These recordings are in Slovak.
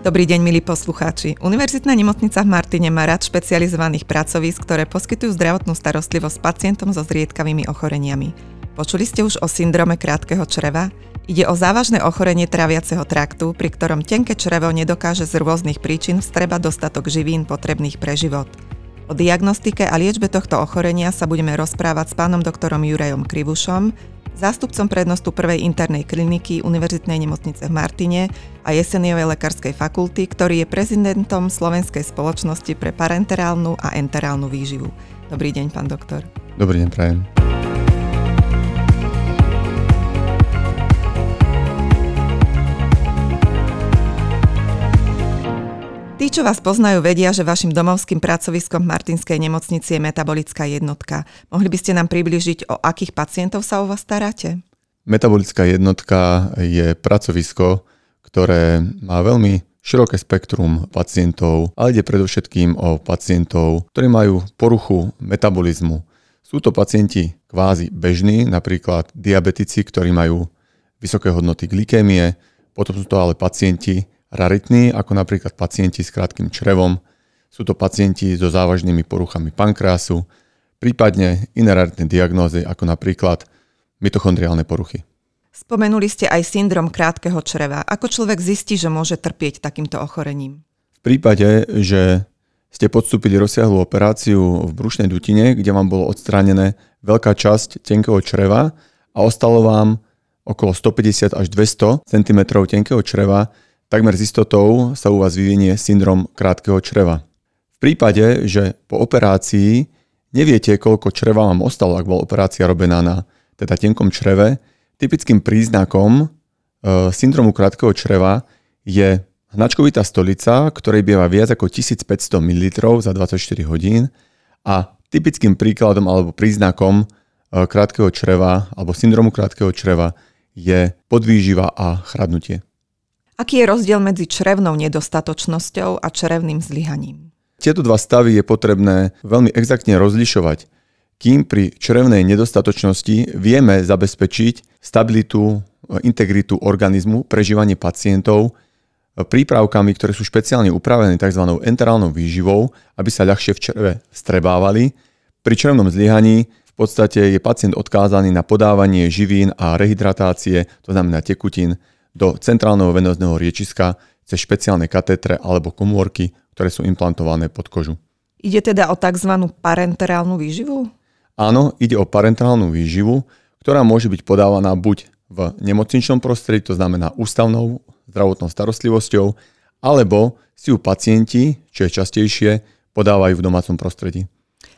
Dobrý deň, milí poslucháči. Univerzitná nemocnica v Martine má rad špecializovaných pracovísk, ktoré poskytujú zdravotnú starostlivosť pacientom so zriedkavými ochoreniami. Počuli ste už o syndrome krátkeho čreva? Ide o závažné ochorenie tráviaceho traktu, pri ktorom tenké črevo nedokáže z rôznych príčin vstrebať dostatok živín potrebných pre život. O diagnostike a liečbe tohto ochorenia sa budeme rozprávať s pánom doktorom Jurajom Krivušom, zástupcom prednostu prvej internej kliniky Univerzitnej nemocnice v Martine a Jeseniovej lekárskej fakulty, ktorý je prezidentom Slovenskej spoločnosti pre parenterálnu a enterálnu výživu. Dobrý deň, pán doktor. Dobrý deň, prajem. Tí, čo vás poznajú, vedia, že vašim domovským pracoviskom v Martinskej nemocnici je metabolická jednotka. Mohli by ste nám približiť, o akých pacientov sa u vás staráte? Metabolická jednotka je pracovisko, ktoré má veľmi široké spektrum pacientov, ale ide predovšetkým o pacientov, ktorí majú poruchu metabolizmu. Sú to pacienti kvázi bežní, napríklad diabetici, ktorí majú vysoké hodnoty glykémie, potom sú to ale pacienti raritní, ako napríklad pacienti s krátkým črevom, sú to pacienti so závažnými poruchami pankrásu, prípadne iné raritné diagnózy, ako napríklad mitochondriálne poruchy. Spomenuli ste aj syndrom krátkeho čreva. Ako človek zistí, že môže trpieť takýmto ochorením? V prípade, že ste podstúpili rozsiahlu operáciu v brušnej dutine, kde vám bolo odstránené veľká časť tenkého čreva a ostalo vám okolo 150 až 200 cm tenkého čreva, takmer s istotou sa u vás vyvinie syndrom krátkeho čreva. V prípade, že po operácii neviete, koľko čreva vám ostalo, ak bola operácia robená na teda tenkom čreve, typickým príznakom e, syndromu krátkeho čreva je hnačkovitá stolica, ktorej bieva viac ako 1500 ml za 24 hodín a typickým príkladom alebo príznakom e, krátkeho čreva alebo syndromu krátkeho čreva je podvýživa a chradnutie. Aký je rozdiel medzi črevnou nedostatočnosťou a črevným zlyhaním? Tieto dva stavy je potrebné veľmi exaktne rozlišovať, kým pri črevnej nedostatočnosti vieme zabezpečiť stabilitu, integritu organizmu, prežívanie pacientov prípravkami, ktoré sú špeciálne upravené tzv. enterálnou výživou, aby sa ľahšie v čreve strebávali. Pri črevnom zlyhaní v podstate je pacient odkázaný na podávanie živín a rehydratácie, to znamená tekutín, do centrálneho venózneho riečiska cez špeciálne katétre alebo komórky, ktoré sú implantované pod kožu. Ide teda o tzv. parenterálnu výživu? Áno, ide o parenterálnu výživu, ktorá môže byť podávaná buď v nemocničnom prostredí, to znamená ústavnou zdravotnou starostlivosťou, alebo si ju pacienti, čo je častejšie, podávajú v domácom prostredí.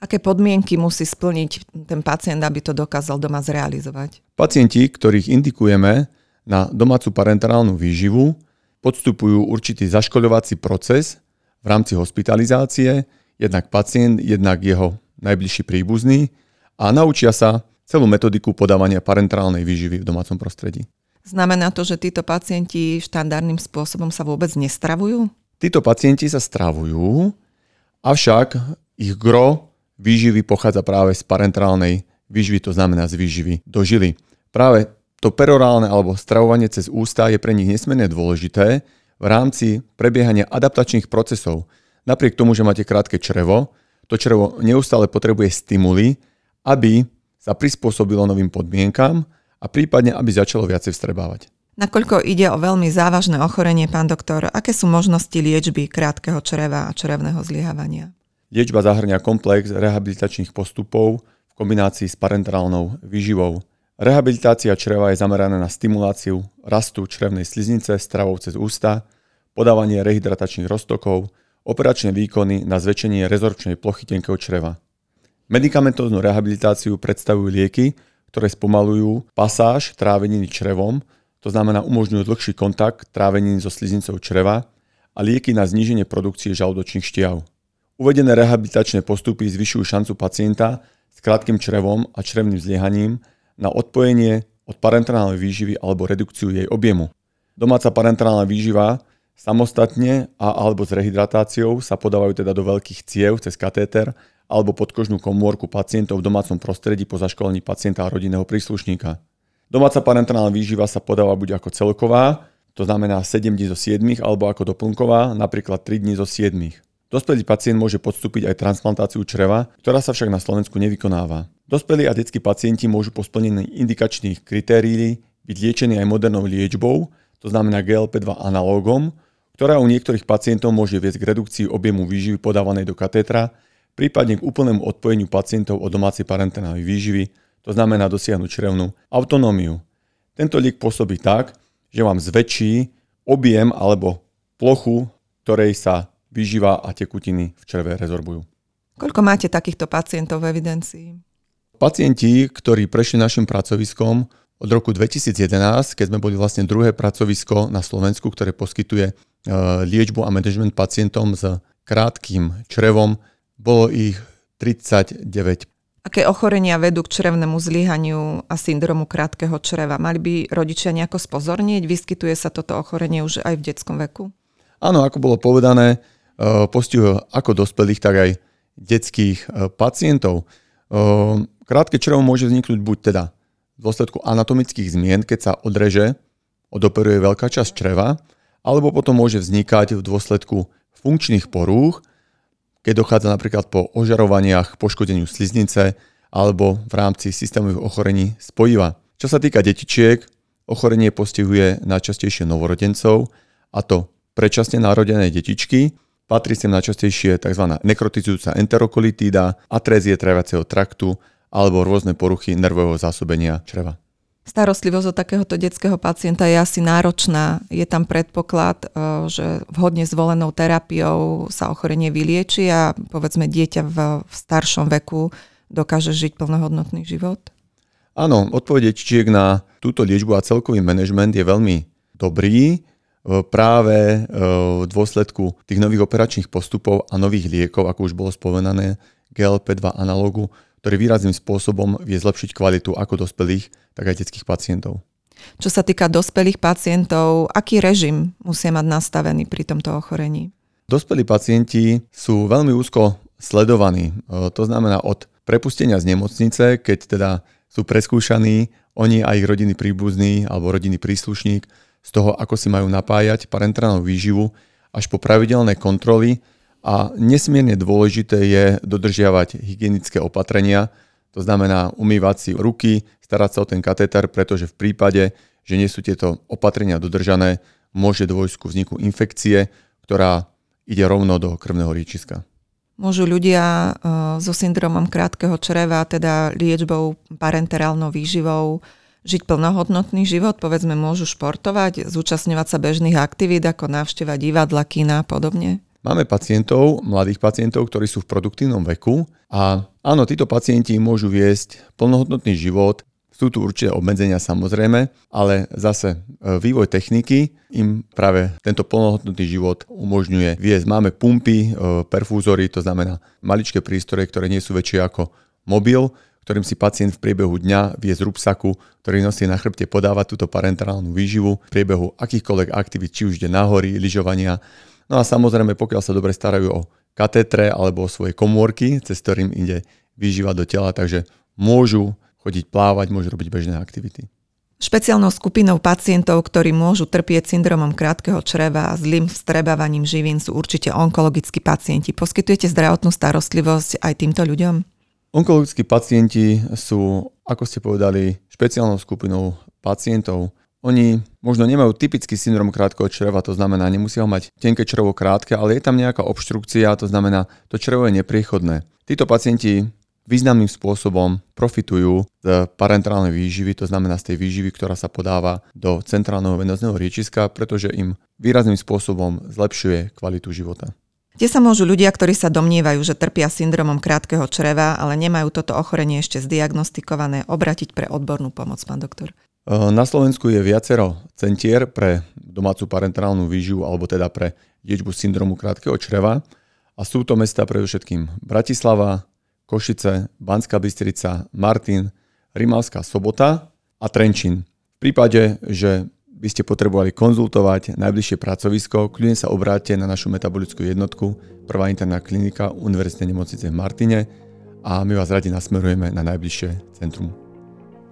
Aké podmienky musí splniť ten pacient, aby to dokázal doma zrealizovať? Pacienti, ktorých indikujeme na domácu parenterálnu výživu, podstupujú určitý zaškoľovací proces v rámci hospitalizácie, jednak pacient, jednak jeho najbližší príbuzný a naučia sa celú metodiku podávania parenterálnej výživy v domácom prostredí. Znamená to, že títo pacienti štandardným spôsobom sa vôbec nestravujú? Títo pacienti sa stravujú, avšak ich gro výživy pochádza práve z parenterálnej výživy, to znamená z výživy do žily. Práve to perorálne alebo stravovanie cez ústa je pre nich nesmierne dôležité v rámci prebiehania adaptačných procesov. Napriek tomu, že máte krátke črevo, to črevo neustále potrebuje stimuly, aby sa prispôsobilo novým podmienkam a prípadne, aby začalo viacej vstrebávať. Nakoľko ide o veľmi závažné ochorenie, pán doktor, aké sú možnosti liečby krátkeho čreva a črevného zlyhávania? Liečba zahrňa komplex rehabilitačných postupov v kombinácii s parenterálnou výživou. Rehabilitácia čreva je zameraná na stimuláciu rastu črevnej sliznice stravou cez ústa, podávanie rehydratačných roztokov, operačné výkony na zväčšenie rezorčnej plochy tenkého čreva. Medikamentóznu rehabilitáciu predstavujú lieky, ktoré spomalujú pasáž tráveniny črevom, to znamená umožňujú dlhší kontakt tráveniny so sliznicou čreva a lieky na zníženie produkcie žalúdočných štiav. Uvedené rehabilitačné postupy zvyšujú šancu pacienta s krátkým črevom a črevným zliehaním na odpojenie od parenterálnej výživy alebo redukciu jej objemu. Domáca parenterálna výživa samostatne a alebo s rehydratáciou sa podávajú teda do veľkých ciev cez katéter alebo podkožnú komórku pacientov v domácom prostredí po zaškolení pacienta a rodinného príslušníka. Domáca parenterálna výživa sa podáva buď ako celková, to znamená 7 dní zo 7, alebo ako doplnková, napríklad 3 dní zo 7. Dospelý pacient môže podstúpiť aj transplantáciu čreva, ktorá sa však na Slovensku nevykonáva. Dospelí a detskí pacienti môžu po splnení indikačných kritérií byť liečení aj modernou liečbou, to znamená GLP-2 analógom, ktorá u niektorých pacientov môže viesť k redukcii objemu výživy podávanej do katétra, prípadne k úplnému odpojeniu pacientov od domácej parenterálnej výživy, to znamená dosiahnuť črevnú autonómiu. Tento liek pôsobí tak, že vám zväčší objem alebo plochu, ktorej sa výživa a tekutiny v čreve rezorbujú. Koľko máte takýchto pacientov v evidencii? Pacienti, ktorí prešli našim pracoviskom, od roku 2011, keď sme boli vlastne druhé pracovisko na Slovensku, ktoré poskytuje e, liečbu a management pacientom s krátkým črevom, bolo ich 39. Aké ochorenia vedú k črevnému zlyhaniu a syndromu krátkeho čreva? Mali by rodičia nejako spozornieť? Vyskytuje sa toto ochorenie už aj v detskom veku? Áno, ako bolo povedané, e, postihuje ako dospelých, tak aj detských e, pacientov. Krátke črevo môže vzniknúť buď teda v dôsledku anatomických zmien, keď sa odreže, odoperuje veľká časť čreva, alebo potom môže vznikať v dôsledku funkčných porúch, keď dochádza napríklad po ožarovaniach poškodeniu sliznice alebo v rámci systémových ochorení spojiva. Čo sa týka detičiek, ochorenie postihuje najčastejšie novorodencov, a to predčasne narodené detičky, patrí sem najčastejšie tzv. nekrotizujúca enterokolitída, atrézie traviaceho traktu alebo rôzne poruchy nervového zásobenia čreva. Starostlivosť od takéhoto detského pacienta je asi náročná. Je tam predpoklad, e, že vhodne zvolenou terapiou sa ochorenie vylieči a povedzme dieťa v, v staršom veku dokáže žiť plnohodnotný život? Áno, odpoveď na túto liečbu a celkový manažment je veľmi dobrý práve e, v dôsledku tých nových operačných postupov a nových liekov, ako už bolo spomenané, GLP-2 analógu, ktorý výrazným spôsobom vie zlepšiť kvalitu ako dospelých, tak aj detských pacientov. Čo sa týka dospelých pacientov, aký režim musia mať nastavený pri tomto ochorení? Dospelí pacienti sú veľmi úzko sledovaní. E, to znamená od prepustenia z nemocnice, keď teda sú preskúšaní, oni a ich rodiny príbuzní alebo rodinný príslušník z toho, ako si majú napájať parenterálnu výživu, až po pravidelné kontroly, a nesmierne dôležité je dodržiavať hygienické opatrenia, to znamená umývať si ruky, starať sa o ten katéter, pretože v prípade, že nie sú tieto opatrenia dodržané, môže dôjsť ku vzniku infekcie, ktorá ide rovno do krvného riečiska. Môžu ľudia e, so syndromom krátkeho čreva, teda liečbou parenterálnou výživou, žiť plnohodnotný život, povedzme môžu športovať, zúčastňovať sa bežných aktivít ako návšteva divadla, kina a podobne? Máme pacientov, mladých pacientov, ktorí sú v produktívnom veku a áno, títo pacienti môžu viesť plnohodnotný život. Sú tu určité obmedzenia samozrejme, ale zase e, vývoj techniky im práve tento plnohodnotný život umožňuje viesť. Máme pumpy, e, perfúzory, to znamená maličké prístroje, ktoré nie sú väčšie ako mobil, ktorým si pacient v priebehu dňa vie z rúbsaku, ktorý nosí na chrbte, podávať túto parenterálnu výživu v priebehu akýchkoľvek aktivít, či už ide na hory, lyžovania, No a samozrejme, pokiaľ sa dobre starajú o katetre alebo o svoje komórky, cez ktorým ide výživa do tela, takže môžu chodiť plávať, môžu robiť bežné aktivity. Špeciálnou skupinou pacientov, ktorí môžu trpieť syndromom krátkeho čreva a zlým vstrebávaním živín sú určite onkologickí pacienti. Poskytujete zdravotnú starostlivosť aj týmto ľuďom? Onkologickí pacienti sú, ako ste povedali, špeciálnou skupinou pacientov, oni možno nemajú typický syndrom krátkeho čreva, to znamená, nemusia ho mať tenké črevo krátke, ale je tam nejaká obštrukcia, to znamená, to črevo je nepriechodné. Títo pacienti významným spôsobom profitujú z parenterálnej výživy, to znamená z tej výživy, ktorá sa podáva do centrálneho venozného riečiska, pretože im výrazným spôsobom zlepšuje kvalitu života. Kde sa môžu ľudia, ktorí sa domnievajú, že trpia syndromom krátkeho čreva, ale nemajú toto ochorenie ešte zdiagnostikované, obratiť pre odbornú pomoc, pán doktor? Na Slovensku je viacero centier pre domácu parenterálnu výživu alebo teda pre liečbu syndromu krátkeho čreva a sú to mesta predovšetkým Bratislava, Košice, Banská Bystrica, Martin, Rimavská Sobota a Trenčín. V prípade, že by ste potrebovali konzultovať najbližšie pracovisko, kľudne sa obráte na našu metabolickú jednotku, prvá interná klinika Univerzitnej nemocnice v Martine a my vás radi nasmerujeme na najbližšie centrum.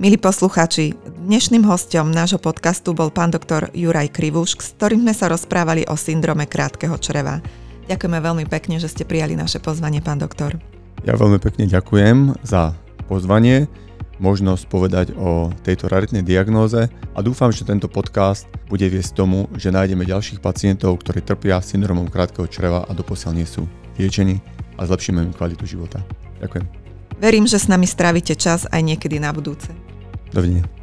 Milí poslucháči, dnešným hostom nášho podcastu bol pán doktor Juraj Krivuš, s ktorým sme sa rozprávali o syndrome krátkeho čreva. Ďakujeme veľmi pekne, že ste prijali naše pozvanie, pán doktor. Ja veľmi pekne ďakujem za pozvanie, možnosť povedať o tejto raritnej diagnóze a dúfam, že tento podcast bude viesť tomu, že nájdeme ďalších pacientov, ktorí trpia syndromom krátkeho čreva a doposiaľ nie sú liečení a zlepšíme im kvalitu života. Ďakujem. Verím, že s nami strávite čas aj niekedy na budúce. Dovidenia.